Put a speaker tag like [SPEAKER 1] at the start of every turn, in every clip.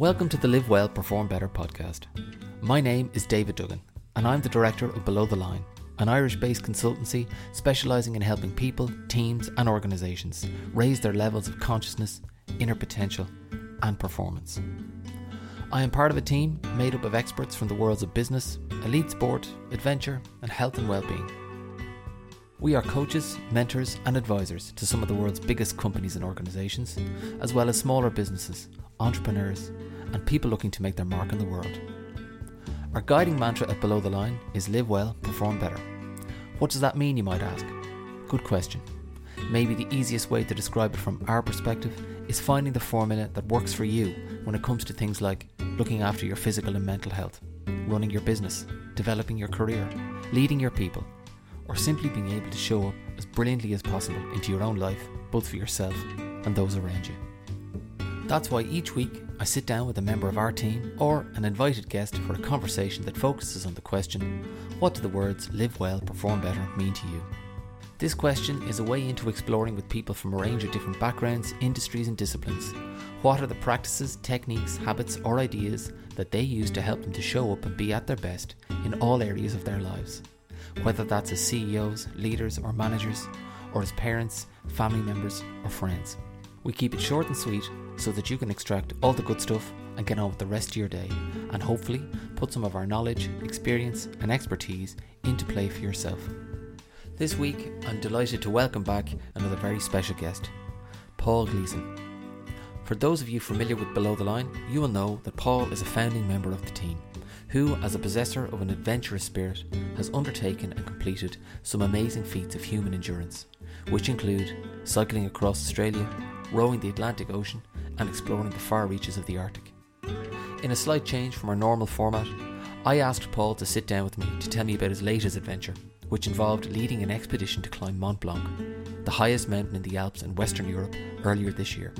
[SPEAKER 1] Welcome to the Live Well, Perform Better podcast. My name is David Duggan, and I'm the director of Below the Line, an Irish based consultancy specialising in helping people, teams, and organisations raise their levels of consciousness, inner potential, and performance. I am part of a team made up of experts from the worlds of business, elite sport, adventure, and health and well-being. We are coaches, mentors, and advisors to some of the world's biggest companies and organisations, as well as smaller businesses, entrepreneurs, and people looking to make their mark in the world. Our guiding mantra at Below the Line is live well, perform better. What does that mean, you might ask? Good question. Maybe the easiest way to describe it from our perspective is finding the formula that works for you when it comes to things like looking after your physical and mental health, running your business, developing your career, leading your people, or simply being able to show up as brilliantly as possible into your own life, both for yourself and those around you. That's why each week I sit down with a member of our team or an invited guest for a conversation that focuses on the question what do the words live well, perform better mean to you? This question is a way into exploring with people from a range of different backgrounds, industries, and disciplines. What are the practices, techniques, habits, or ideas that they use to help them to show up and be at their best in all areas of their lives? Whether that's as CEOs, leaders, or managers, or as parents, family members, or friends. We keep it short and sweet so that you can extract all the good stuff and get on with the rest of your day, and hopefully put some of our knowledge, experience, and expertise into play for yourself. This week, I'm delighted to welcome back another very special guest, Paul Gleeson. For those of you familiar with Below the Line, you will know that Paul is a founding member of the team, who, as a possessor of an adventurous spirit, has undertaken and completed some amazing feats of human endurance, which include cycling across Australia, rowing the Atlantic Ocean, and exploring the far reaches of the Arctic. In a slight change from our normal format, I asked Paul to sit down with me to tell me about his latest adventure, which involved leading an expedition to climb Mont Blanc, the highest mountain in the Alps in Western Europe, earlier this year.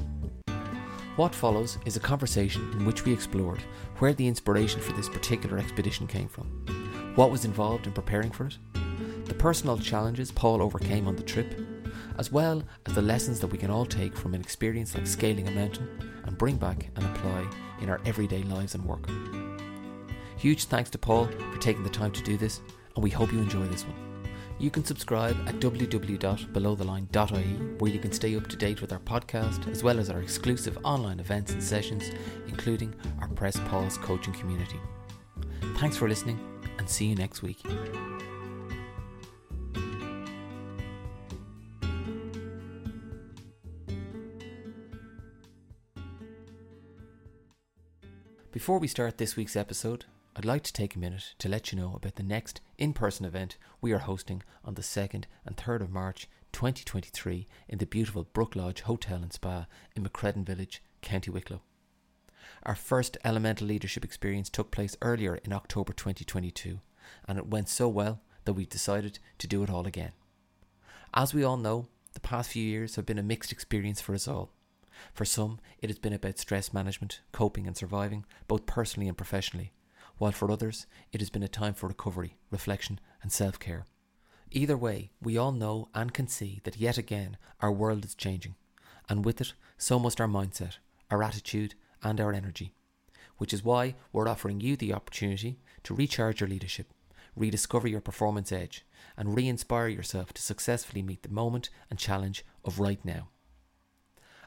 [SPEAKER 1] What follows is a conversation in which we explored where the inspiration for this particular expedition came from, what was involved in preparing for it, the personal challenges Paul overcame on the trip, as well as the lessons that we can all take from an experience like scaling a mountain and bring back and apply in our everyday lives and work. Huge thanks to Paul for taking the time to do this, and we hope you enjoy this one. You can subscribe at www.belowtheline.ie, where you can stay up to date with our podcast, as well as our exclusive online events and sessions, including our Press Pause coaching community. Thanks for listening, and see you next week. Before we start this week's episode, I'd like to take a minute to let you know about the next in person event we are hosting on the 2nd and 3rd of March 2023 in the beautiful Brook Lodge Hotel and Spa in Macreddin Village, County Wicklow. Our first elemental leadership experience took place earlier in October 2022, and it went so well that we decided to do it all again. As we all know, the past few years have been a mixed experience for us all. For some, it has been about stress management, coping, and surviving, both personally and professionally, while for others, it has been a time for recovery, reflection, and self care. Either way, we all know and can see that yet again our world is changing, and with it, so must our mindset, our attitude, and our energy. Which is why we're offering you the opportunity to recharge your leadership, rediscover your performance edge, and re inspire yourself to successfully meet the moment and challenge of right now.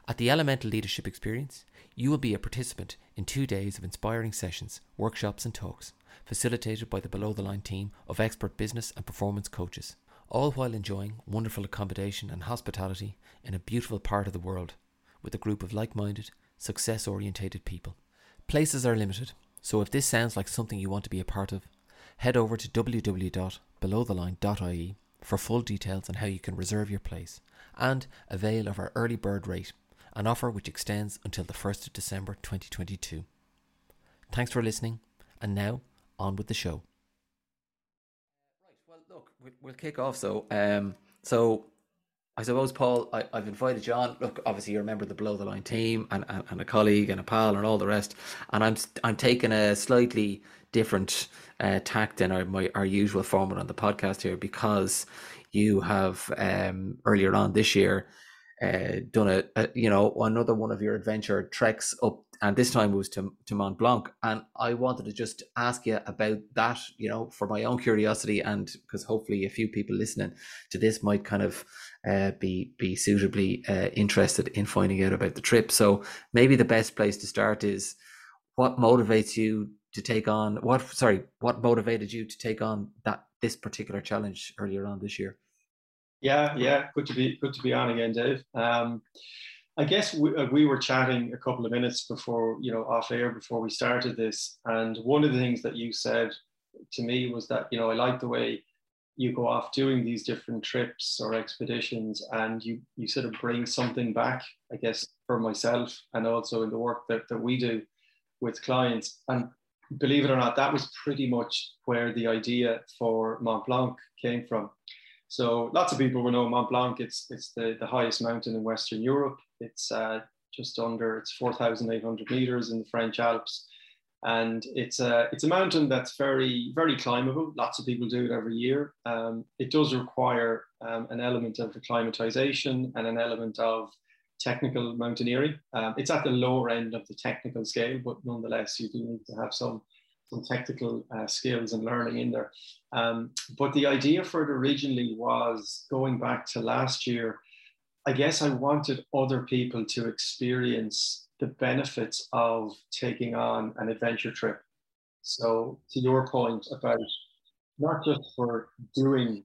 [SPEAKER 1] At the Elemental Leadership Experience, you will be a participant in two days of inspiring sessions, workshops, and talks, facilitated by the Below the Line team of expert business and performance coaches, all while enjoying wonderful accommodation and hospitality in a beautiful part of the world with a group of like minded, success orientated people. Places are limited, so if this sounds like something you want to be a part of, head over to www.belowtheline.ie for full details on how you can reserve your place and avail of our early bird rate an offer which extends until the 1st of December 2022. Thanks for listening, and now on with the show. Right, well, look, we'll kick off. So, um, so I suppose, Paul, I, have invited on. Look, obviously, you're a member of the Below the Line team and, and, and, a colleague and a pal and all the rest. And I'm I'm taking a slightly different uh, tact than our, my, our usual format on the podcast here because you have um, earlier on this year uh, done a, a, you know another one of your adventure treks up, and this time was to to Mont Blanc, and I wanted to just ask you about that, you know, for my own curiosity, and because hopefully a few people listening to this might kind of uh, be be suitably uh, interested in finding out about the trip. So maybe the best place to start is what motivates you to take on what sorry what motivated you to take on that this particular challenge earlier on this year
[SPEAKER 2] yeah yeah. Good to be good to be on again dave. Um, i guess we, uh, we were chatting a couple of minutes before you know off air before we started this and one of the things that you said to me was that you know i like the way you go off doing these different trips or expeditions and you you sort of bring something back i guess for myself and also in the work that, that we do with clients. And believe it or not, that was pretty much where the idea for Mont Blanc came from. So lots of people will know Mont Blanc. It's it's the, the highest mountain in Western Europe. It's uh, just under it's 4,800 meters in the French Alps, and it's a it's a mountain that's very very climbable. Lots of people do it every year. Um, it does require um, an element of acclimatization and an element of technical mountaineering. Um, it's at the lower end of the technical scale, but nonetheless, you do need to have some some technical uh, skills and learning in there. Um, but the idea for it originally was going back to last year. I guess I wanted other people to experience the benefits of taking on an adventure trip. So, to your point about not just for doing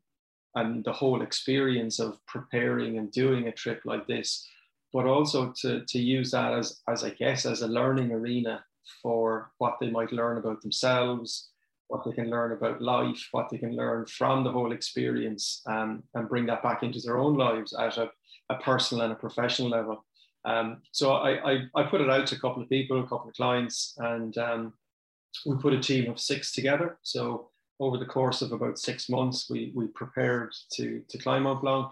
[SPEAKER 2] and the whole experience of preparing and doing a trip like this, but also to, to use that as, as, I guess, as a learning arena for what they might learn about themselves, what they can learn about life, what they can learn from the whole experience, um, and bring that back into their own lives at a, a personal and a professional level. Um, so I, I, I, put it out to a couple of people, a couple of clients, and um, we put a team of six together. So over the course of about six months, we, we prepared to, to climb Mont Blanc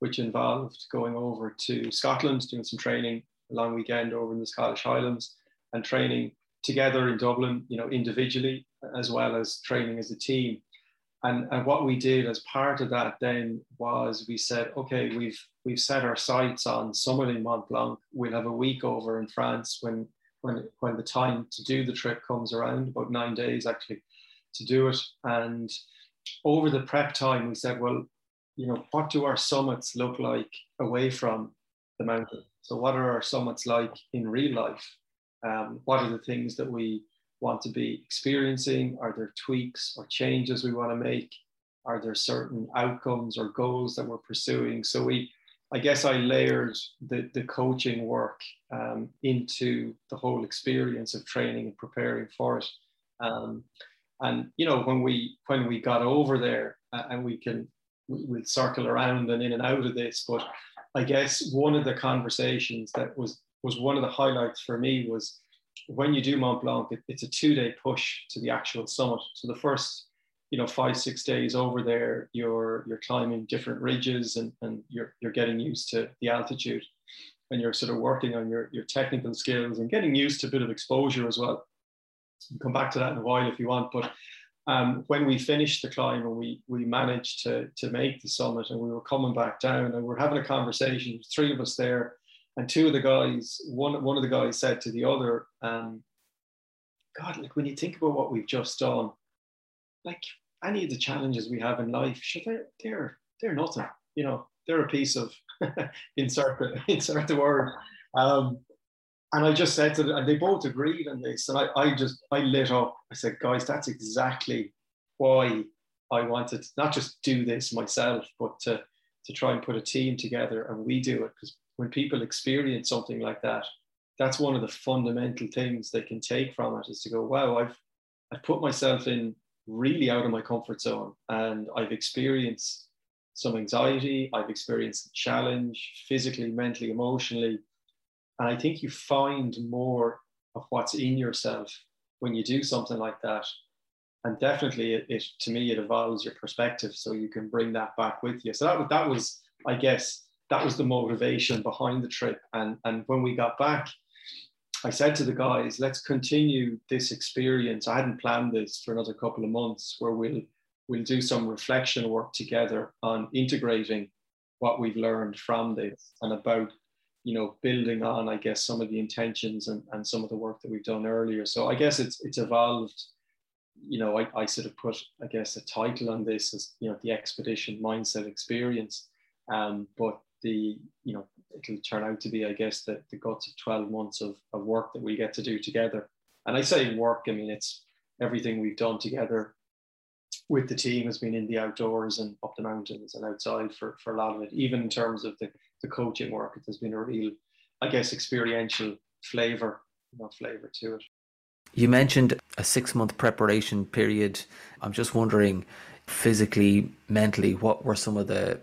[SPEAKER 2] which involved going over to Scotland, doing some training a long weekend over in the Scottish Highlands, and training together in Dublin, you know, individually as well as training as a team. And, and what we did as part of that then was we said, okay, we've we've set our sights on summiting Mont Blanc. We'll have a week over in France when when when the time to do the trip comes around, about nine days actually, to do it. And over the prep time, we said, well, you know, what do our summits look like away from the mountain? So, what are our summits like in real life? Um, what are the things that we want to be experiencing? Are there tweaks or changes we want to make? Are there certain outcomes or goals that we're pursuing? So, we, I guess, I layered the, the coaching work um, into the whole experience of training and preparing for it. Um, and you know, when we when we got over there, uh, and we can we'll circle around and in and out of this. But I guess one of the conversations that was was one of the highlights for me was when you do Mont Blanc, it, it's a two day push to the actual summit. So the first, you know, five six days over there, you're you're climbing different ridges and, and you're you're getting used to the altitude, and you're sort of working on your your technical skills and getting used to a bit of exposure as well. We'll come back to that in a while if you want, but um, when we finished the climb and we we managed to to make the summit and we were coming back down and we we're having a conversation, three of us there, and two of the guys, one one of the guys said to the other, um, God, like when you think about what we've just done, like any of the challenges we have in life, sure, they're they're they're nothing, you know, they're a piece of insert the insert the word. Um, and I just said to them, and they both agreed on this. And I, I just, I lit up. I said, guys, that's exactly why I wanted to not just do this myself, but to, to try and put a team together and we do it. Because when people experience something like that, that's one of the fundamental things they can take from it is to go, wow, I've, I've put myself in really out of my comfort zone and I've experienced some anxiety, I've experienced challenge physically, mentally, emotionally and I think you find more of what's in yourself when you do something like that. And definitely, it, it to me, it evolves your perspective, so you can bring that back with you. So that that was, I guess, that was the motivation behind the trip. And and when we got back, I said to the guys, let's continue this experience. I hadn't planned this for another couple of months, where we'll we'll do some reflection work together on integrating what we've learned from this and about you know building on i guess some of the intentions and, and some of the work that we've done earlier so i guess it's it's evolved you know I, I sort of put i guess a title on this as you know the expedition mindset experience um, but the you know it'll turn out to be i guess the, the guts of 12 months of, of work that we get to do together and i say work i mean it's everything we've done together with the team has been in the outdoors and up the mountains and outside for, for a lot of it, even in terms of the, the coaching work. There's been a real, I guess, experiential flavor, you know, flavor to it.
[SPEAKER 1] You mentioned a six month preparation period. I'm just wondering, physically, mentally, what were some of the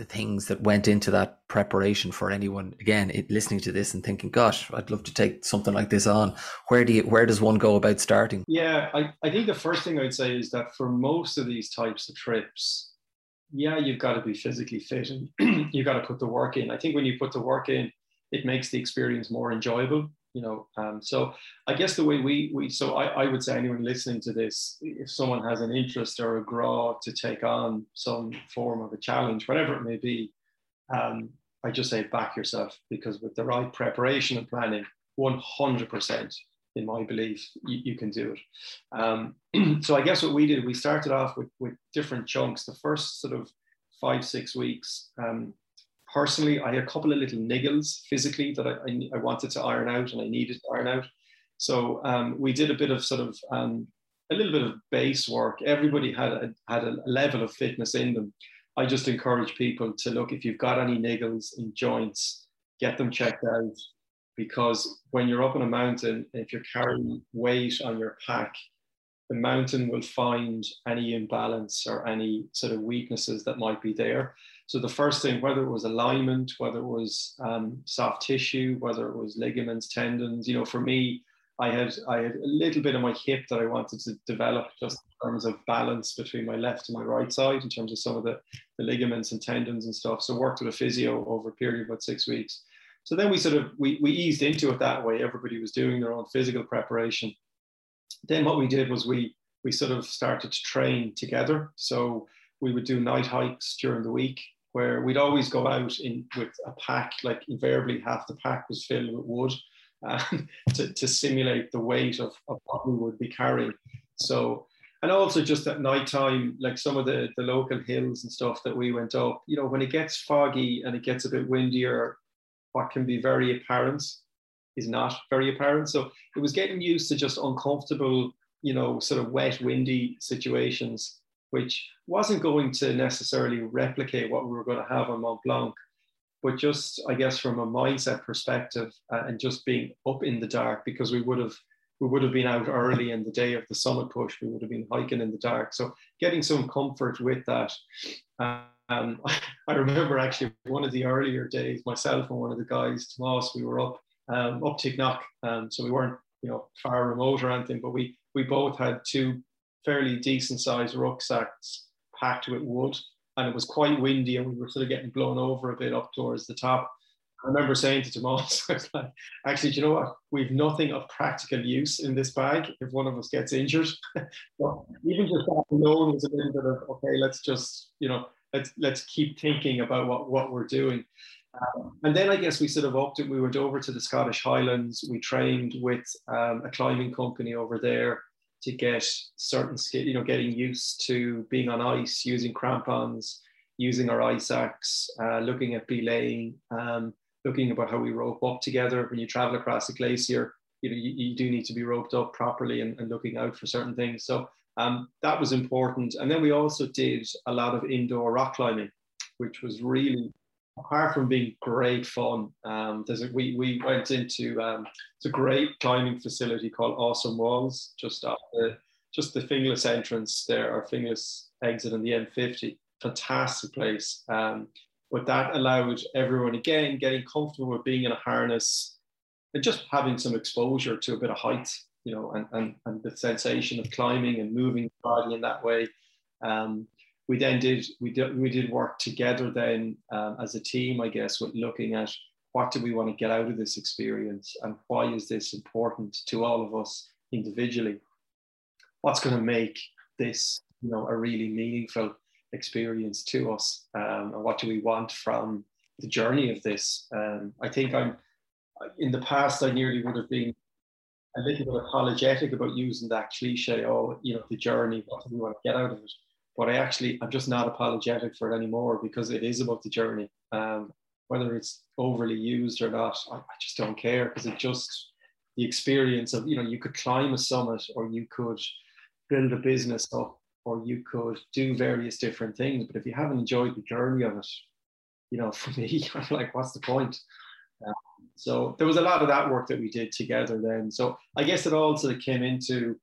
[SPEAKER 1] the things that went into that preparation for anyone again it, listening to this and thinking gosh i'd love to take something like this on. Where do you where does one go about starting?
[SPEAKER 2] Yeah i, I think the first thing i'd say is that for most of these types of trips yeah you've got to be physically fit and you've got to put the work in. I think when you put the work in it makes the experience more enjoyable you know um, so i guess the way we we so I, I would say anyone listening to this if someone has an interest or a grow to take on some form of a challenge whatever it may be um, i just say back yourself because with the right preparation and planning 100% in my belief you, you can do it. Um, so i guess what we did we started off with with different chunks. The first sort of five six weeks um, personally, I had a couple of little niggles physically that I, I, I wanted to iron out and I needed to iron out. So um, we did a bit of sort of um, a little bit of base work. Everybody had a, had a level of fitness in them. I just encourage people to look if you've got any niggles in joints, get them checked out because when you're up on a mountain, if you're carrying weight on your pack, the mountain will find any imbalance or any sort of weaknesses that might be there. So the first thing, whether it was alignment, whether it was um, soft tissue, whether it was ligaments, tendons, you know, for me, I had I had a little bit of my hip that I wanted to develop just in terms of balance between my left and my right side in terms of some of the, the ligaments and tendons and stuff. So worked with a physio over a period of about six weeks. So then we sort of we, we eased into it that way. Everybody was doing their own physical preparation. Then what we did was we we sort of started to train together. So we would do night hikes during the week where we'd always go out in with a pack, like invariably half the pack was filled with wood uh, to, to simulate the weight of, of what we would be carrying. So, and also just at night time, like some of the, the local hills and stuff that we went up, you know, when it gets foggy and it gets a bit windier, what can be very apparent is not very apparent. So it was getting used to just uncomfortable, you know, sort of wet, windy situations which wasn't going to necessarily replicate what we were going to have on Mont Blanc, but just, I guess, from a mindset perspective uh, and just being up in the dark because we would have we would have been out early in the day of the summit push. We would have been hiking in the dark. So getting some comfort with that. Um, I remember actually one of the earlier days, myself and one of the guys, Tomas, we were up um, up Ticknock. Um, so we weren't, you know, far remote or anything, but we we both had two fairly decent sized rucksacks packed with wood. And it was quite windy and we were sort of getting blown over a bit up towards the top. I remember saying to Tomas, I was like, actually, do you know what? We've nothing of practical use in this bag if one of us gets injured. so even just that alone is a little bit of, okay, let's just, you know, let's let's keep thinking about what, what we're doing. Um, and then I guess we sort of opted. We went over to the Scottish Highlands. We trained with um, a climbing company over there to get certain skill, you know, getting used to being on ice, using crampons, using our ice axe, uh, looking at belaying, um, looking about how we rope up together. When you travel across a glacier, you know, you, you do need to be roped up properly and, and looking out for certain things. So um, that was important. And then we also did a lot of indoor rock climbing, which was really apart from being great fun, um, there's a, we, we went into um, it's a great climbing facility called Awesome Walls, just off the just the Finglas entrance there, or Finglas exit on the M50. Fantastic place. Um, but that allowed everyone again getting comfortable with being in a harness and just having some exposure to a bit of height, you know, and, and, and the sensation of climbing and moving the body in that way. Um, we then did we did we did work together then um, as a team, I guess, with looking at what do we want to get out of this experience and why is this important to all of us individually. What's going to make this, you know, a really meaningful experience to us um, and what do we want from the journey of this. Um, I think I'm in the past I nearly would have been a little bit apologetic about using that cliche, oh, you know, the journey, what do we want to get out of it? But I actually, I'm just not apologetic for it anymore because it is about the journey. Um, whether it's overly used or not, I, I just don't care because it just, the experience of, you know, you could climb a summit or you could build a business up or you could do various different things. But if you haven't enjoyed the journey of it, you know, for me, I'm like, what's the point? Um, so there was a lot of that work that we did together then. So I guess it all sort of came into,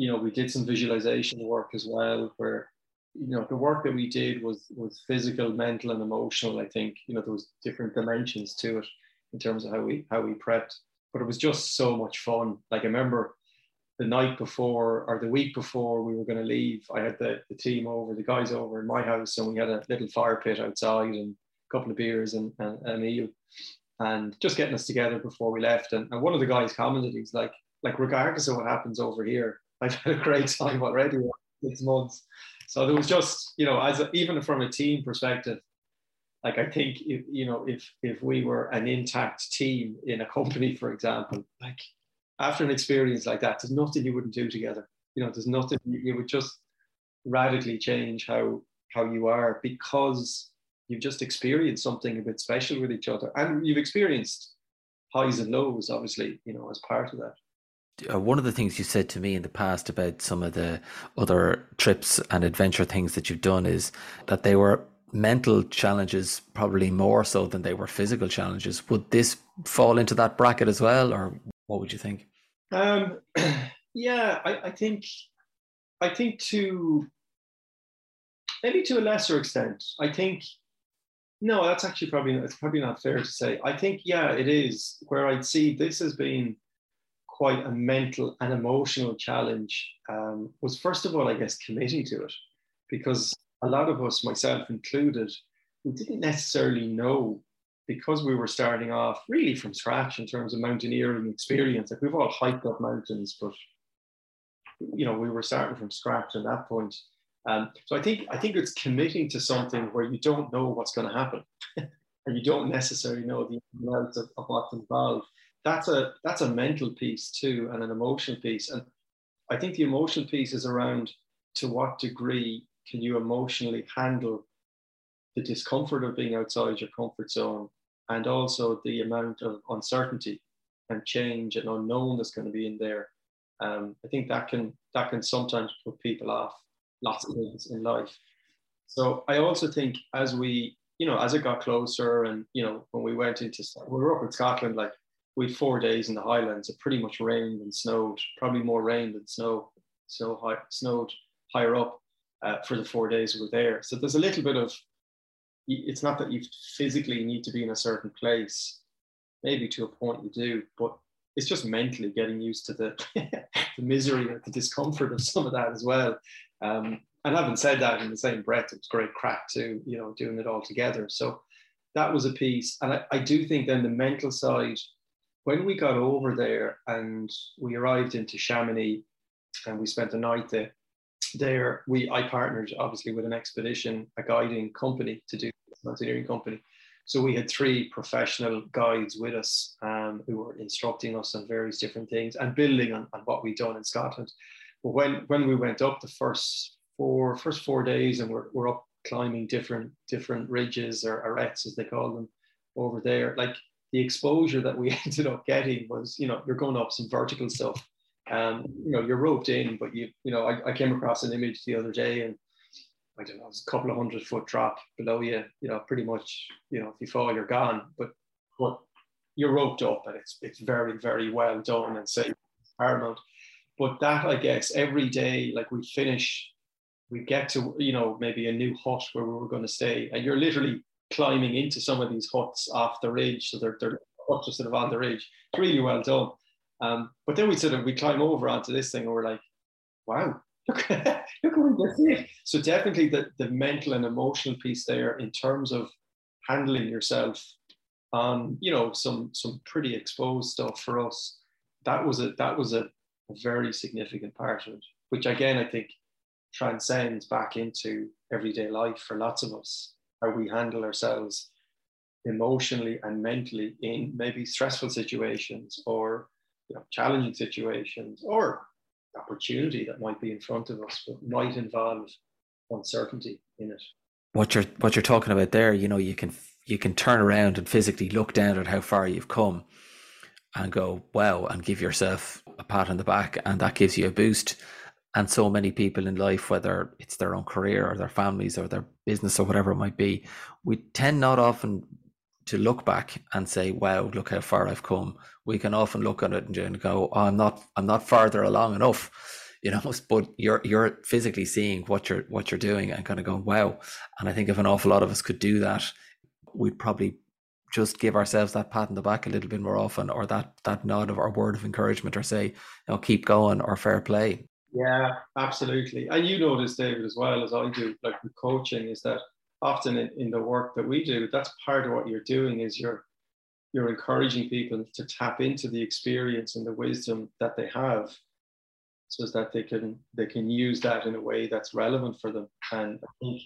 [SPEAKER 2] you know, we did some visualization work as well, where, you know, the work that we did was was physical, mental, and emotional. I think, you know, there was different dimensions to it in terms of how we how we prepped. But it was just so much fun. Like I remember the night before or the week before we were going to leave, I had the, the team over, the guys over in my house, and we had a little fire pit outside and a couple of beers and, and, and a meal and just getting us together before we left. And, and one of the guys commented, he's like, like regardless of what happens over here, I've had a great time already six months. So there was just, you know, as a, even from a team perspective, like I think if, you know if if we were an intact team in a company, for example, like after an experience like that, there's nothing you wouldn't do together. You know, there's nothing you would just radically change how how you are because you've just experienced something a bit special with each other and you've experienced highs and lows obviously you know as part of that
[SPEAKER 1] one of the things you said to me in the past about some of the other trips and adventure things that you've done is that they were mental challenges probably more so than they were physical challenges would this fall into that bracket as well or what would you think
[SPEAKER 2] um, yeah I, I think i think to maybe to a lesser extent i think no, that's actually probably it's probably not fair to say. I think yeah, it is where I'd see this has being quite a mental and emotional challenge. Um, was first of all, I guess, committing to it, because a lot of us, myself included, we didn't necessarily know because we were starting off really from scratch in terms of mountaineering experience. Like we've all hiked up mountains, but you know we were starting from scratch at that point. Um, so I think I think it's committing to something where you don't know what's going to happen, and you don't necessarily know the amount of, of what's involved. That's a that's a mental piece too, and an emotional piece. And I think the emotional piece is around to what degree can you emotionally handle the discomfort of being outside your comfort zone, and also the amount of uncertainty and change and unknown that's going to be in there. Um, I think that can that can sometimes put people off lots of things in life. So I also think as we, you know, as it got closer and, you know, when we went into, we were up in Scotland, like we four days in the Highlands, it pretty much rained and snowed, probably more rain than snow, snow high, snowed higher up uh, for the four days we were there. So there's a little bit of, it's not that you physically need to be in a certain place, maybe to a point you do, but it's just mentally getting used to the, the misery or the discomfort of some of that as well. Um, and having said that in the same breath, it was great crack too, you know, doing it all together. So that was a piece. And I, I do think then the mental side, when we got over there and we arrived into Chamonix and we spent the night there, there we I partnered obviously with an expedition, a guiding company to do mountaineering company. So we had three professional guides with us um, who were instructing us on various different things and building on, on what we'd done in Scotland. But when when we went up the first four first four days and we're, we're up climbing different different ridges or arêtes as they call them over there, like the exposure that we ended up getting was, you know, you're going up some vertical stuff. Um, you know, you're roped in, but you, you know, I, I came across an image the other day and I don't know, it's a couple of hundred foot drop below you, you know, pretty much, you know, if you fall, you're gone. But but you're roped up and it's it's very, very well done and safe paramount but that I guess every day, like we finish, we get to you know maybe a new hut where we were going to stay, and you're literally climbing into some of these huts off the ridge, so they're they're huts are sort of on the ridge. It's really well done. Um, but then we sort of we climb over onto this thing, and we're like, wow, look, look what we So definitely the the mental and emotional piece there in terms of handling yourself on you know some some pretty exposed stuff for us. That was a that was a very significant part of it, which again, I think transcends back into everyday life for lots of us, how we handle ourselves emotionally and mentally in maybe stressful situations or you know, challenging situations or opportunity that might be in front of us, but might involve uncertainty in it.
[SPEAKER 1] What you're what you're talking about there, you know, you can you can turn around and physically look down at how far you've come and go, wow, and give yourself a pat on the back, and that gives you a boost. And so many people in life, whether it's their own career or their families or their business or whatever it might be, we tend not often to look back and say, "Wow, look how far I've come." We can often look at it and go, oh, "I'm not, I'm not farther along enough," you know. But you're you're physically seeing what you're what you're doing and kind of going, "Wow!" And I think if an awful lot of us could do that, we'd probably just give ourselves that pat on the back a little bit more often, or that that nod of or word of encouragement, or say, "You know, keep going," or "Fair play."
[SPEAKER 2] Yeah, absolutely. And you know this, David, as well as I do. Like with coaching, is that often in, in the work that we do, that's part of what you're doing is you're you're encouraging people to tap into the experience and the wisdom that they have so that they can they can use that in a way that's relevant for them and i think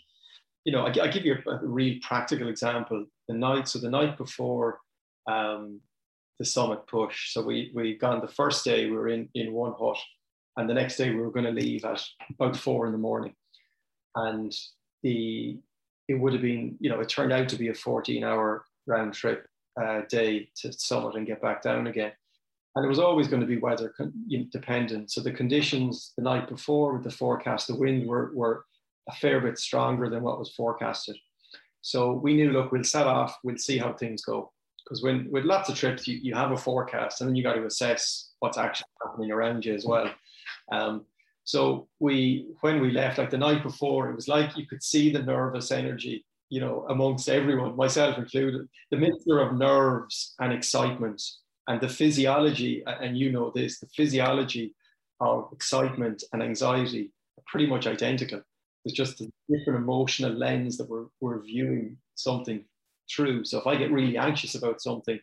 [SPEAKER 2] you know i, I give you a, a real practical example the night so the night before um, the summit push so we we gone the first day we were in in one hut and the next day we were going to leave at about four in the morning and the it would have been, you know, it turned out to be a 14 hour round trip uh, day to Summit and get back down again. And it was always going to be weather dependent. So the conditions the night before with the forecast, the wind were, were a fair bit stronger than what was forecasted. So we knew, look, we'll set off, we'll see how things go. Because when with lots of trips, you, you have a forecast and then you got to assess what's actually happening around you as well. Um, so we, when we left, like the night before, it was like you could see the nervous energy, you know, amongst everyone, myself included, the mixture of nerves and excitement and the physiology, and you know this, the physiology of excitement and anxiety are pretty much identical. It's just a different emotional lens that we're, we're viewing something through. So if I get really anxious about something,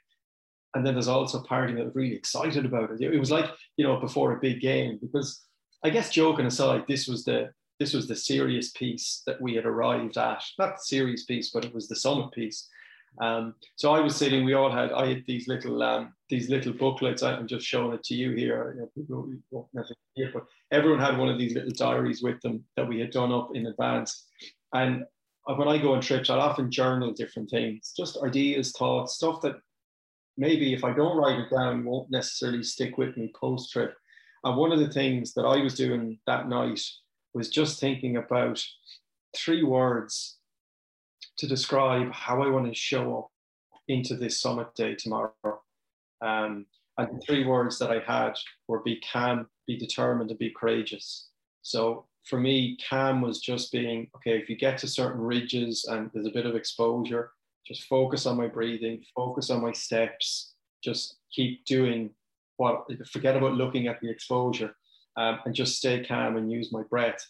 [SPEAKER 2] and then there's also part of me that's really excited about it. It was like, you know, before a big game, because I guess joking aside, this was the this was the serious piece that we had arrived at. Not the serious piece, but it was the summit piece. Um, so I was sitting. We all had. I had these little um, these little booklets. I'm just showing it to you here. You know, won't but everyone had one of these little diaries with them that we had done up in advance. And when I go on trips, I'll often journal different things, just ideas, thoughts, stuff that maybe if I don't write it down won't necessarily stick with me post trip. And one of the things that I was doing that night was just thinking about three words to describe how I want to show up into this summit day tomorrow. Um, and the three words that I had were be calm, be determined, and be courageous. So for me, calm was just being okay, if you get to certain ridges and there's a bit of exposure, just focus on my breathing, focus on my steps, just keep doing what forget about looking at the exposure um, and just stay calm and use my breath.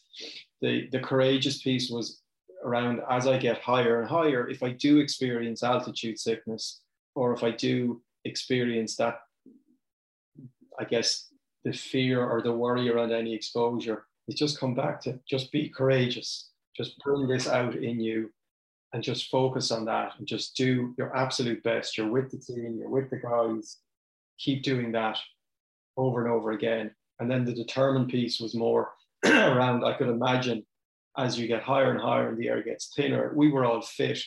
[SPEAKER 2] The the courageous piece was around as I get higher and higher, if I do experience altitude sickness or if I do experience that, I guess the fear or the worry around any exposure, it's just come back to just be courageous. Just bring this out in you and just focus on that and just do your absolute best. You're with the team, you're with the guys, keep doing that over and over again. And then the determined piece was more around, I could imagine as you get higher and higher and the air gets thinner, we were all fit,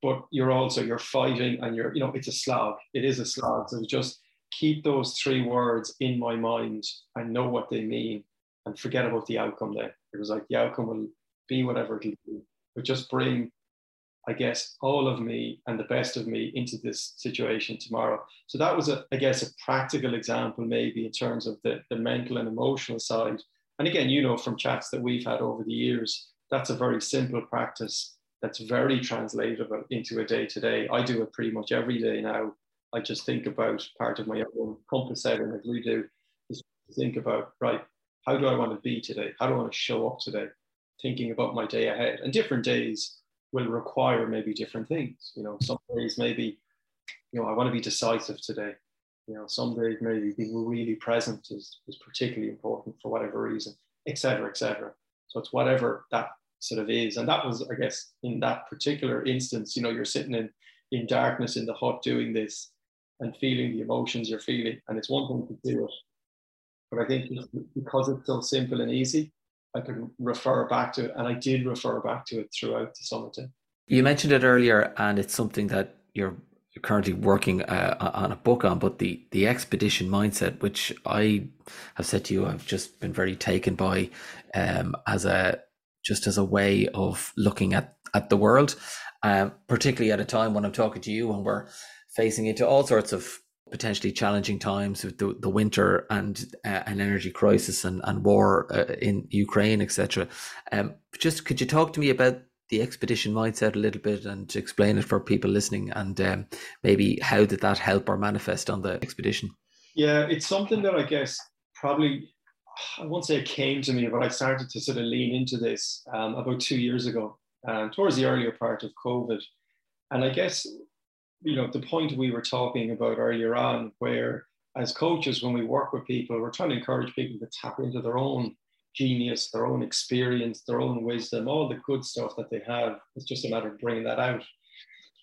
[SPEAKER 2] but you're also, you're fighting and you're, you know, it's a slog. It is a slog. So just keep those three words in my mind and know what they mean and forget about the outcome there. It was like the outcome will be whatever it'll be, but just bring I guess, all of me and the best of me into this situation tomorrow. So that was, a, I guess, a practical example, maybe in terms of the, the mental and emotional side. And again, you know, from chats that we've had over the years, that's a very simple practice that's very translatable into a day to day. I do it pretty much every day now. I just think about part of my own compass setting, like we do, is think about, right, how do I want to be today? How do I want to show up today? Thinking about my day ahead and different days will require maybe different things. You know, some days maybe, you know, I want to be decisive today. You know, some days maybe being really present is, is particularly important for whatever reason, etc., etc. So it's whatever that sort of is. And that was, I guess, in that particular instance, you know, you're sitting in in darkness in the hut doing this and feeling the emotions you're feeling. And it's one thing to do it. But I think because it's so simple and easy, I can refer back to it. And I did refer back to it throughout the summit.
[SPEAKER 1] You mentioned it earlier, and it's something that you're currently working uh, on a book on, but the, the expedition mindset, which I have said to you, I've just been very taken by um, as a just as a way of looking at, at the world, um, particularly at a time when I'm talking to you and we're facing into all sorts of potentially challenging times with the, the winter and uh, an energy crisis and, and war uh, in Ukraine, etc. Um, just could you talk to me about the expedition mindset a little bit and explain it for people listening and um, maybe how did that help or manifest on the expedition?
[SPEAKER 2] Yeah, it's something that I guess probably I won't say it came to me, but I started to sort of lean into this um, about two years ago, um, towards the earlier part of COVID. And I guess you know, the point we were talking about earlier on, where as coaches, when we work with people, we're trying to encourage people to tap into their own genius, their own experience, their own wisdom, all the good stuff that they have. It's just a matter of bringing that out.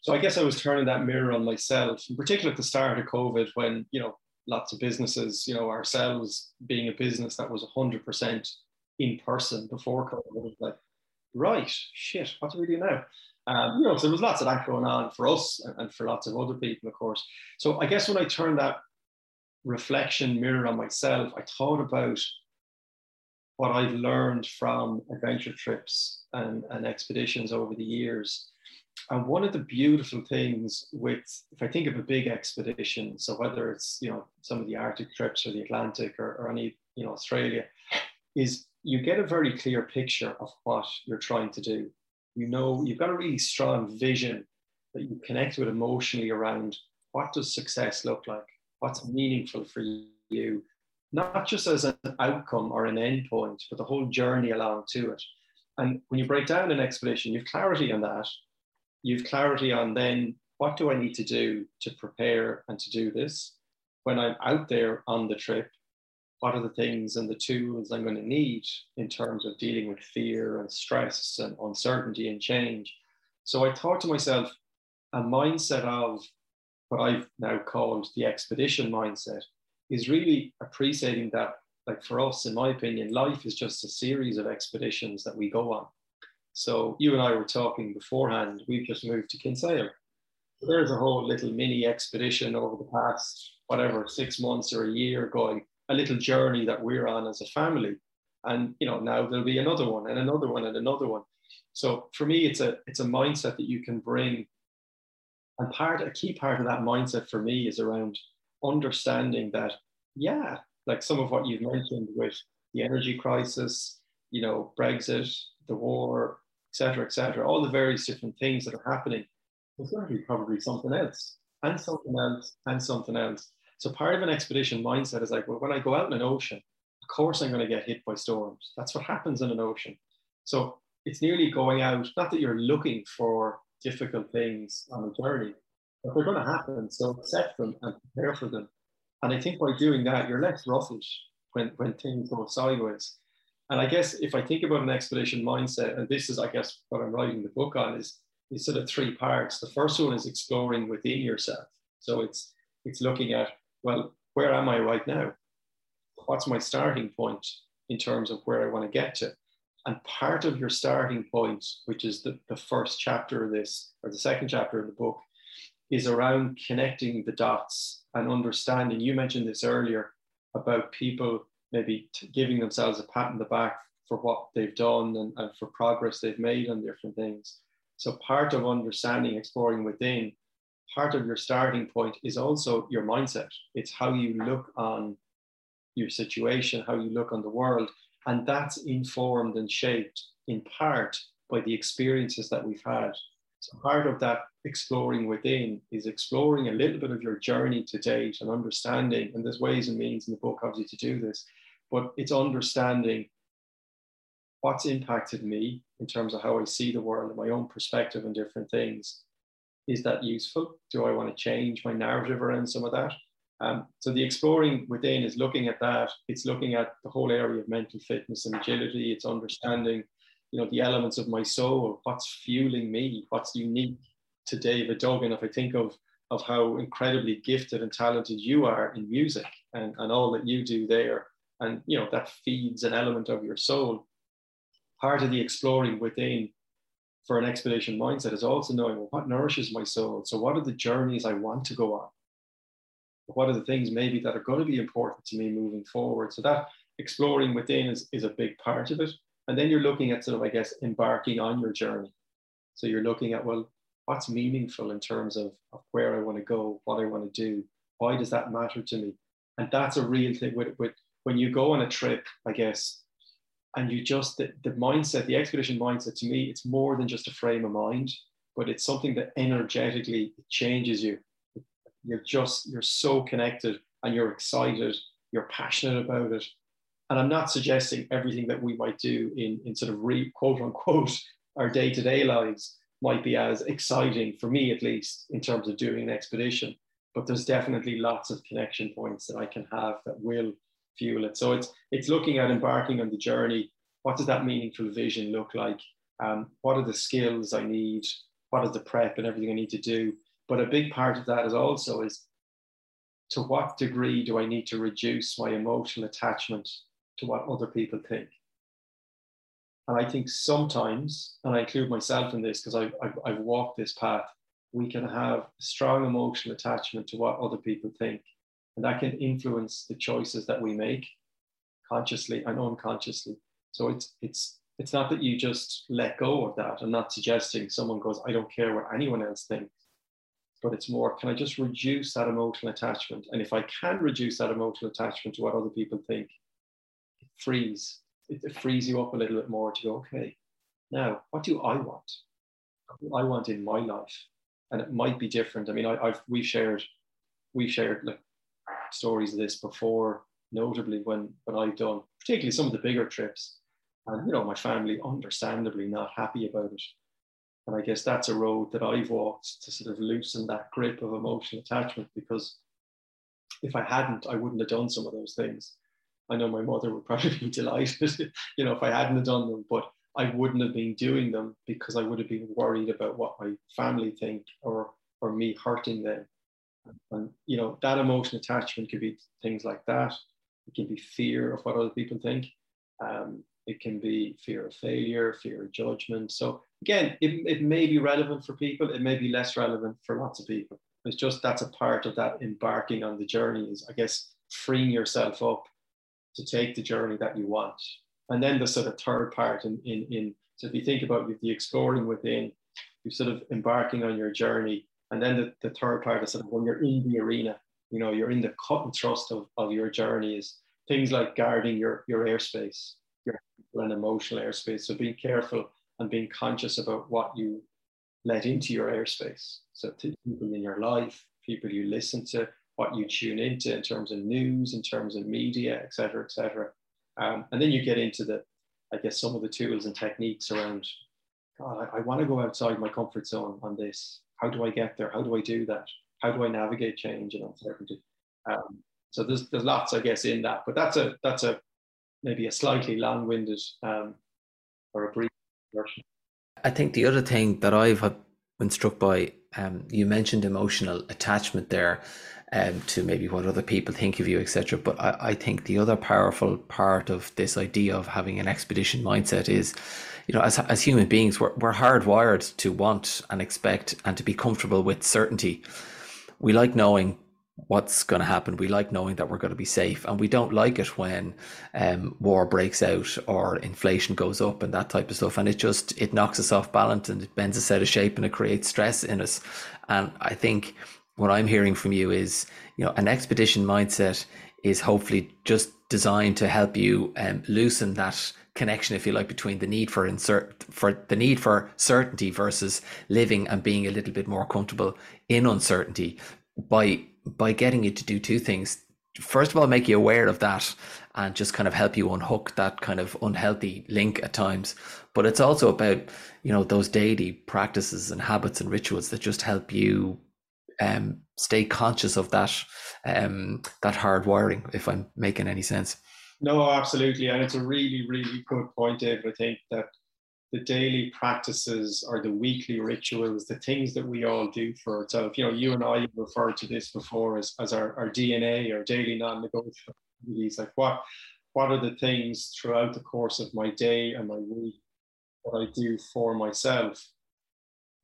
[SPEAKER 2] So I guess I was turning that mirror on myself, in particular at the start of COVID, when you know lots of businesses, you know, ourselves being a business that was 100% in person before COVID, like, right, shit, what do we do now? Um, you know, so there was lots of that going on for us and, and for lots of other people, of course. So I guess when I turned that reflection mirror on myself, I thought about what I've learned from adventure trips and, and expeditions over the years. And one of the beautiful things with, if I think of a big expedition, so whether it's, you know, some of the Arctic trips or the Atlantic or, or any, you know, Australia, is you get a very clear picture of what you're trying to do you know you've got a really strong vision that you connect with emotionally around what does success look like? What's meaningful for you? Not just as an outcome or an endpoint but the whole journey along to it. And when you break down an expedition you've clarity on that. You've clarity on then what do i need to do to prepare and to do this? When i'm out there on the trip what are the things and the tools I'm going to need in terms of dealing with fear and stress and uncertainty and change. So I thought to myself, a mindset of what I've now called the expedition mindset is really appreciating that, like for us, in my opinion, life is just a series of expeditions that we go on. So you and I were talking beforehand, we've just moved to Kinsale. There's a whole little mini expedition over the past, whatever, six months or a year going, a little journey that we're on as a family. And you know, now there'll be another one and another one and another one. So for me, it's a it's a mindset that you can bring. And part a key part of that mindset for me is around understanding that, yeah, like some of what you've mentioned with the energy crisis, you know, Brexit, the war, etc., etc., all the various different things that are happening. There's going to be probably something else, and something else, and something else. So part of an expedition mindset is like, well, when I go out in an ocean, of course I'm going to get hit by storms. That's what happens in an ocean. So it's nearly going out, not that you're looking for difficult things on a journey, but they're going to happen. So accept them and prepare for them. And I think by doing that, you're less ruffled when, when things go sideways. And I guess if I think about an expedition mindset, and this is, I guess, what I'm writing the book on, is, is sort of three parts. The first one is exploring within yourself. So it's it's looking at well, where am I right now? What's my starting point in terms of where I want to get to? And part of your starting point, which is the, the first chapter of this, or the second chapter of the book, is around connecting the dots and understanding. You mentioned this earlier about people maybe giving themselves a pat on the back for what they've done and, and for progress they've made on different things. So, part of understanding, exploring within, part of your starting point is also your mindset. It's how you look on your situation, how you look on the world. And that's informed and shaped in part by the experiences that we've had. So, part of that exploring within is exploring a little bit of your journey to date and understanding. And there's ways and means in the book, obviously, to do this, but it's understanding what's impacted me in terms of how I see the world and my own perspective and different things is that useful? Do I want to change my narrative around some of that? Um, so the exploring within is looking at that. It's looking at the whole area of mental fitness and agility. It's understanding, you know, the elements of my soul. What's fueling me? What's unique to David Duggan? If I think of of how incredibly gifted and talented you are in music and, and all that you do there, and you know that feeds an element of your soul. Part of the exploring within for an expedition mindset is also knowing well, what nourishes my soul. So, what are the journeys I want to go on? What are the things maybe that are going to be important to me moving forward? So, that exploring within is, is a big part of it. And then you're looking at sort of, I guess, embarking on your journey. So, you're looking at, well, what's meaningful in terms of, of where I want to go, what I want to do, why does that matter to me? And that's a real thing with, with when you go on a trip, I guess, and you just the, the mindset the expedition mindset to me it's more than just a frame of mind but it's something that energetically changes you. You're just you're so connected and you're excited you're passionate about it. And i'm not suggesting everything that we might do in in sort of re, quote unquote our day-to-day lives might be as exciting for me at least in terms of doing an expedition. But there's definitely lots of connection points that i can have that will fuel it. So it's it's looking at embarking on the journey. What does that meaningful vision look like? Um, what are the skills I need? What is the prep and everything I need to do? But a big part of that is also is to what degree do I need to reduce my emotional attachment to what other people think? And I think sometimes, and I include myself in this because I've, I've, I've walked this path, we can have strong emotional attachment to what other people think and that can influence the choices that we make consciously and unconsciously. So it's it's it's not that you just let go of that. I'm not suggesting someone goes, I don't care what anyone else thinks, but it's more, can I just reduce that emotional attachment? And if I can reduce that emotional attachment to what other people think, it frees, it, it frees you up a little bit more to go, okay, now what do I want? What I want in my life? And it might be different. I mean, I, have we've shared, we've shared like stories of this before, notably when, when I've done particularly some of the bigger trips. And, you know, my family understandably not happy about it. And I guess that's a road that I've walked to sort of loosen that grip of emotional attachment because if I hadn't, I wouldn't have done some of those things. I know my mother would probably be delighted, you know, if I hadn't have done them, but I wouldn't have been doing them because I would have been worried about what my family think or or me hurting them. And you know, that emotional attachment could be things like that. It can be fear of what other people think. Um, it can be fear of failure, fear of judgment. So again, it, it may be relevant for people, it may be less relevant for lots of people. It's just that's a part of that embarking on the journey is I guess freeing yourself up to take the journey that you want. And then the sort of third part in, in, in so if you think about the exploring within, you're sort of embarking on your journey and then the, the third part is sort of when you're in the arena, you know, you're in the cut and thrust of, of your journey is things like guarding your, your airspace, your and emotional airspace. So being careful and being conscious about what you let into your airspace. So people in your life, people you listen to, what you tune into in terms of news, in terms of media, et cetera, et cetera. Um, and then you get into the, I guess, some of the tools and techniques around, God, I, I want to go outside my comfort zone on this how do I get there? How do I do that? How do I navigate change and uncertainty? Um, so there's there's lots, I guess, in that. But that's a that's a maybe a slightly long-winded um, or a brief version.
[SPEAKER 1] I think the other thing that I've been struck by, um, you mentioned emotional attachment there, um, to maybe what other people think of you, etc. But I, I think the other powerful part of this idea of having an expedition mindset is you know, as, as human beings, we're, we're hardwired to want and expect and to be comfortable with certainty. We like knowing what's going to happen. We like knowing that we're going to be safe, and we don't like it when um, war breaks out or inflation goes up and that type of stuff. And it just it knocks us off balance and it bends us out of shape and it creates stress in us. And I think what I'm hearing from you is, you know, an expedition mindset is hopefully just designed to help you um, loosen that connection, if you like, between the need for insert for the need for certainty versus living and being a little bit more comfortable in uncertainty by by getting you to do two things. First of all, make you aware of that and just kind of help you unhook that kind of unhealthy link at times. But it's also about, you know, those daily practices and habits and rituals that just help you um, stay conscious of that um, that hard wiring, if I'm making any sense.
[SPEAKER 2] No, absolutely, and it's a really, really good point, Dave. I think that the daily practices or the weekly rituals, the things that we all do for ourselves. You know, you and I referred to this before as, as our, our DNA, our daily non-negotiable. Like what what are the things throughout the course of my day and my week that I do for myself?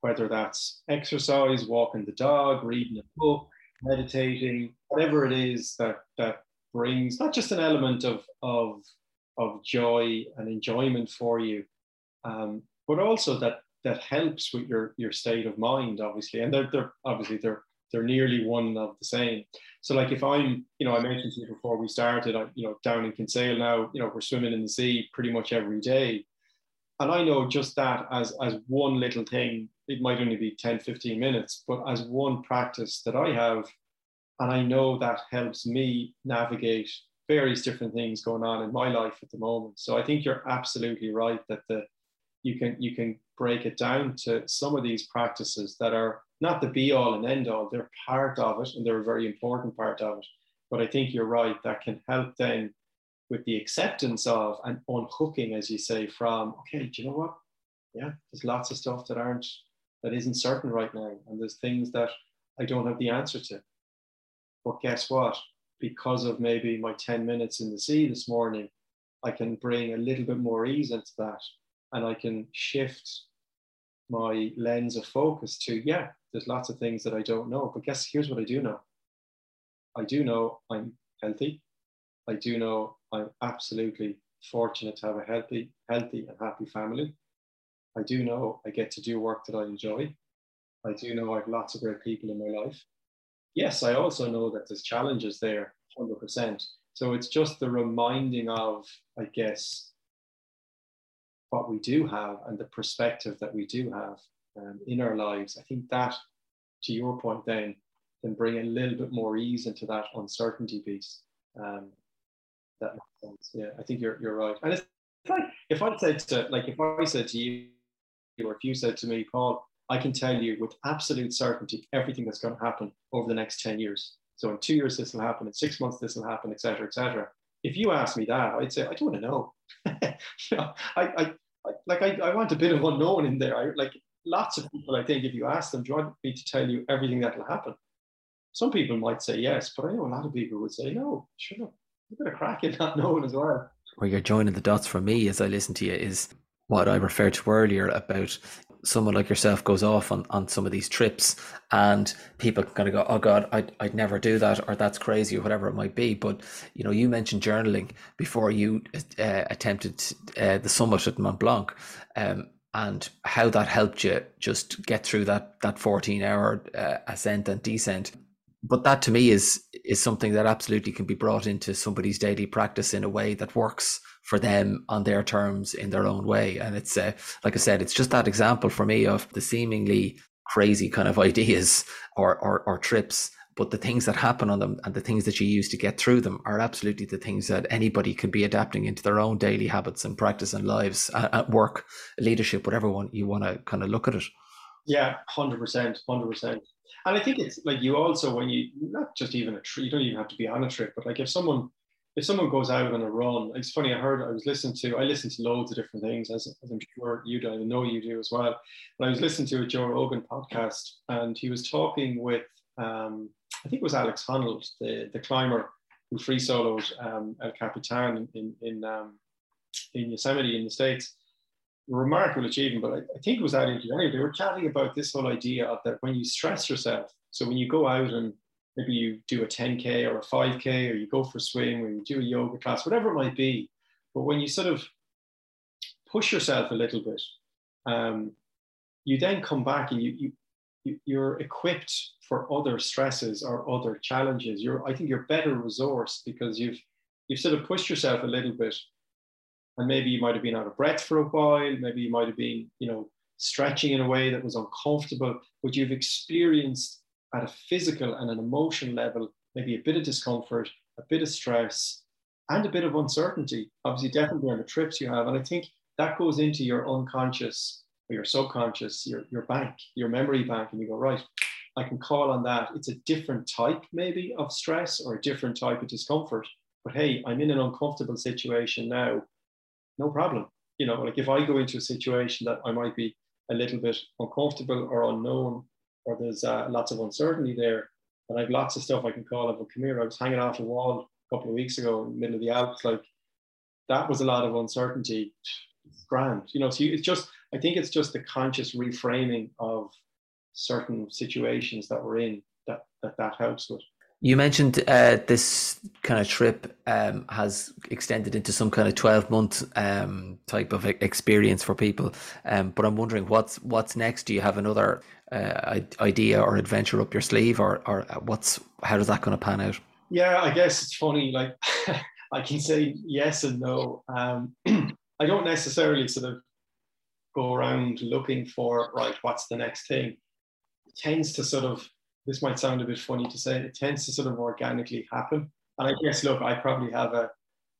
[SPEAKER 2] Whether that's exercise, walking the dog, reading a book, meditating, whatever it is that that brings not just an element of of of joy and enjoyment for you, um, but also that that helps with your your state of mind, obviously. And they're, they're obviously they're they're nearly one of the same. So like if I'm, you know, I mentioned to you before we started, I, you know, down in Kinsale now, you know, we're swimming in the sea pretty much every day. And I know just that as as one little thing, it might only be 10, 15 minutes, but as one practice that I have, and I know that helps me navigate various different things going on in my life at the moment. So I think you're absolutely right that the you can you can break it down to some of these practices that are not the be all and end all. They're part of it, and they're a very important part of it. But I think you're right. That can help then with the acceptance of and unhooking, as you say, from okay, do you know what? Yeah, there's lots of stuff that aren't that isn't certain right now, and there's things that I don't have the answer to. But guess what? Because of maybe my 10 minutes in the sea this morning, I can bring a little bit more ease into that and I can shift my lens of focus to, yeah, there's lots of things that I don't know. But guess here's what I do know. I do know I'm healthy. I do know I'm absolutely fortunate to have a healthy, healthy and happy family. I do know I get to do work that I enjoy. I do know I have lots of great people in my life. Yes, I also know that there's challenges there, 100%. So it's just the reminding of, I guess, what we do have and the perspective that we do have um, in our lives, I think that, to your point, then can bring a little bit more ease into that uncertainty piece. Um, that makes sense. Yeah, I think you're you're right. And it's like if I said to like if I said to you, or if you said to me, Paul, I can tell you with absolute certainty everything that's going to happen over the next ten years. So in two years this will happen, in six months this will happen, etc., etc. If you ask me that, I'd say I don't want to know. you know, I, I, like I, I want a bit of unknown in there. I, like lots of people, I think, if you ask them, do you want me to tell you everything that will happen? Some people might say yes, but I know a lot of people would say no. Sure, bit of crack in not knowing as well.
[SPEAKER 1] Where you're joining the dots for me as I listen to you is what I referred to earlier about someone like yourself goes off on, on some of these trips and people kind of go, oh God, I'd, I'd never do that or that's crazy or whatever it might be. But, you know, you mentioned journaling before you uh, attempted uh, the summit at Mont Blanc um, and how that helped you just get through that, that 14 hour uh, ascent and descent. But that to me is is something that absolutely can be brought into somebody's daily practice in a way that works for them on their terms in their own way. And it's uh, like I said, it's just that example for me of the seemingly crazy kind of ideas or, or, or trips but the things that happen on them and the things that you use to get through them are absolutely the things that anybody can be adapting into their own daily habits and practice and lives at work leadership whatever one you want to kind of look at it
[SPEAKER 2] yeah 100% 100% and i think it's like you also when you not just even a trip you don't even have to be on a trip but like if someone if someone goes out on a run, it's funny. I heard I was listening to I listen to loads of different things, as, as I'm sure you do. I know you do as well. But I was listening to a Joe Rogan podcast, and he was talking with um, I think it was Alex Honnold, the the climber who free soloed um, El Capitan in in um, in Yosemite in the states. Remarkable achievement, but I, I think it was that interview. They were chatting about this whole idea of that when you stress yourself. So when you go out and maybe you do a 10K or a 5K, or you go for a swim, or you do a yoga class, whatever it might be. But when you sort of push yourself a little bit, um, you then come back and you, you, you're equipped for other stresses or other challenges. You're, I think you're better resourced because you've, you've sort of pushed yourself a little bit. And maybe you might have been out of breath for a while. Maybe you might have been, you know, stretching in a way that was uncomfortable, but you've experienced at a physical and an emotional level, maybe a bit of discomfort, a bit of stress, and a bit of uncertainty. Obviously, definitely on the trips you have. And I think that goes into your unconscious or your subconscious, your, your bank, your memory bank, and you go, right, I can call on that. It's a different type, maybe, of stress or a different type of discomfort. But hey, I'm in an uncomfortable situation now. No problem. You know, like if I go into a situation that I might be a little bit uncomfortable or unknown, or there's uh, lots of uncertainty there, and I've lots of stuff I can call up. Come here, I was hanging off a wall a couple of weeks ago in the middle of the Alps. Like that was a lot of uncertainty. Grand, you know. So it's just, I think it's just the conscious reframing of certain situations that we're in that that, that helps with.
[SPEAKER 1] You mentioned uh, this kind of trip um, has extended into some kind of twelve month um, type of experience for people, um, but I'm wondering what's what's next. Do you have another uh, idea or adventure up your sleeve, or or what's how does that going to pan out?
[SPEAKER 2] Yeah, I guess it's funny. Like I can say yes and no. Um, I don't necessarily sort of go around looking for right. What's the next thing? It tends to sort of this might sound a bit funny to say, it tends to sort of organically happen. And I guess, look, I probably have a,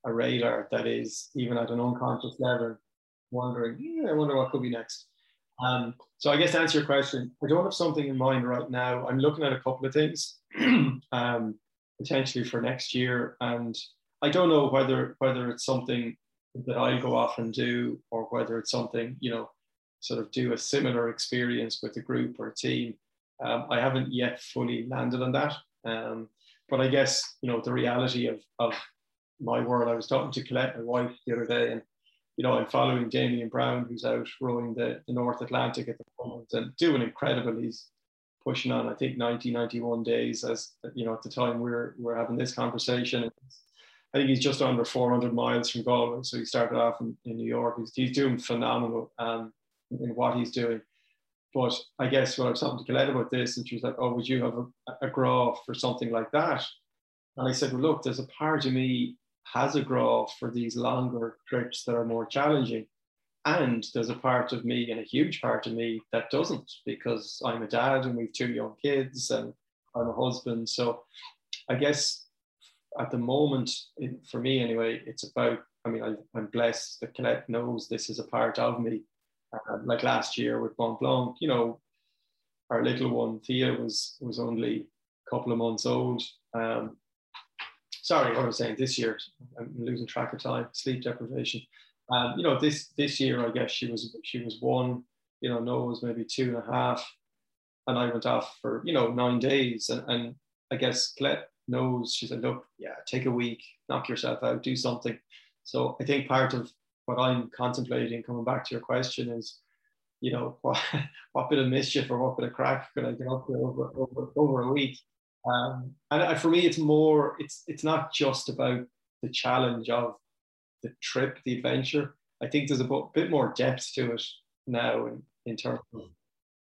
[SPEAKER 2] a radar that is even at an unconscious level wondering, yeah, I wonder what could be next. Um, so I guess to answer your question, I don't have something in mind right now. I'm looking at a couple of things um, potentially for next year, and I don't know whether whether it's something that I'll go off and do, or whether it's something you know, sort of do a similar experience with a group or a team. Um, I haven't yet fully landed on that. Um, but I guess, you know, the reality of, of my world, I was talking to Colette, my wife, the other day, and, you know, I'm following Damian Browne, who's out rowing the, the North Atlantic at the moment and doing incredible. He's pushing on, I think, 90, 91 days as, you know, at the time we're, we're having this conversation. I think he's just under 400 miles from Galway. So he started off in, in New York. He's, he's doing phenomenal um, in what he's doing. But I guess when I was talking to Colette about this, and she was like, "Oh, would you have a, a graph for something like that?" And I said, "Well, look, there's a part of me has a graph for these longer trips that are more challenging, and there's a part of me, and a huge part of me, that doesn't because I'm a dad and we've two young kids, and I'm a husband. So, I guess at the moment, for me anyway, it's about. I mean, I, I'm blessed that Colette knows this is a part of me uh, like last year with Mont Blanc, you know, our little one Thea was was only a couple of months old. Um, sorry, what I was saying this year, I'm losing track of time, sleep deprivation. Um, you know, this this year I guess she was she was one. You know, Noah was maybe two and a half, and I went off for you know nine days, and, and I guess Colette knows. She said, "Look, yeah, take a week, knock yourself out, do something." So I think part of what I'm contemplating, coming back to your question, is you know what, what bit of mischief or what bit of crack could I get up to over over, over a week? Um, and for me, it's more it's it's not just about the challenge of the trip, the adventure. I think there's a bit more depth to it now in, in terms of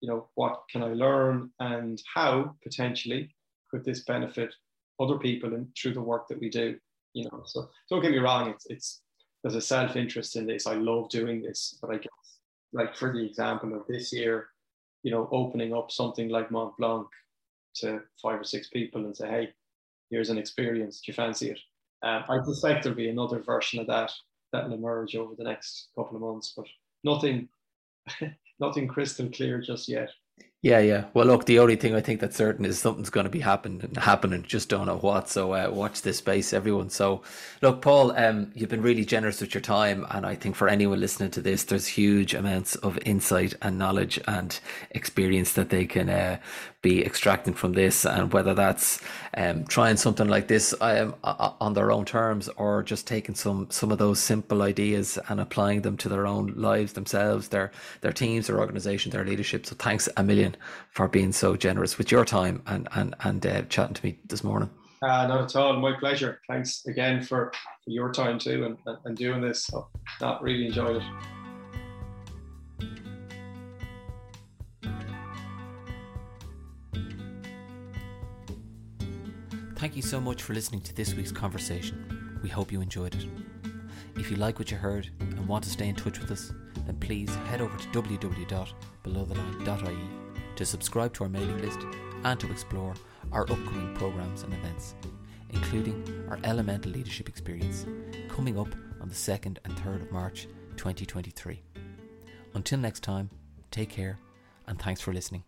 [SPEAKER 2] you know what can I learn and how potentially could this benefit other people and through the work that we do. You know, so don't get me wrong, it's it's there's a self interest in this. I love doing this, but I guess, like for the example of this year, you know, opening up something like Mont Blanc to five or six people and say, hey, here's an experience. Do you fancy it? Um, I suspect there'll be another version of that that will emerge over the next couple of months, but nothing, nothing crystal clear just yet.
[SPEAKER 1] Yeah, yeah. Well, look, the only thing I think that's certain is something's going to be happening, happening. Just don't know what. So uh, watch this space, everyone. So, look, Paul, um, you've been really generous with your time, and I think for anyone listening to this, there's huge amounts of insight and knowledge and experience that they can uh, be extracting from this, and whether that's um, trying something like this um, on their own terms, or just taking some some of those simple ideas and applying them to their own lives themselves, their their teams, their organization, their leadership. So thanks a million for being so generous with your time and and and uh, chatting to me this morning.
[SPEAKER 2] Uh, not at all. My pleasure. Thanks again for, for your time too and, and doing this. So, not really enjoyed it.
[SPEAKER 1] Thank you so much for listening to this week's conversation. We hope you enjoyed it. If you like what you heard and want to stay in touch with us, then please head over to www.belowtheline.ie to subscribe to our mailing list and to explore our upcoming programs and events, including our Elemental Leadership Experience coming up on the 2nd and 3rd of March 2023. Until next time, take care and thanks for listening.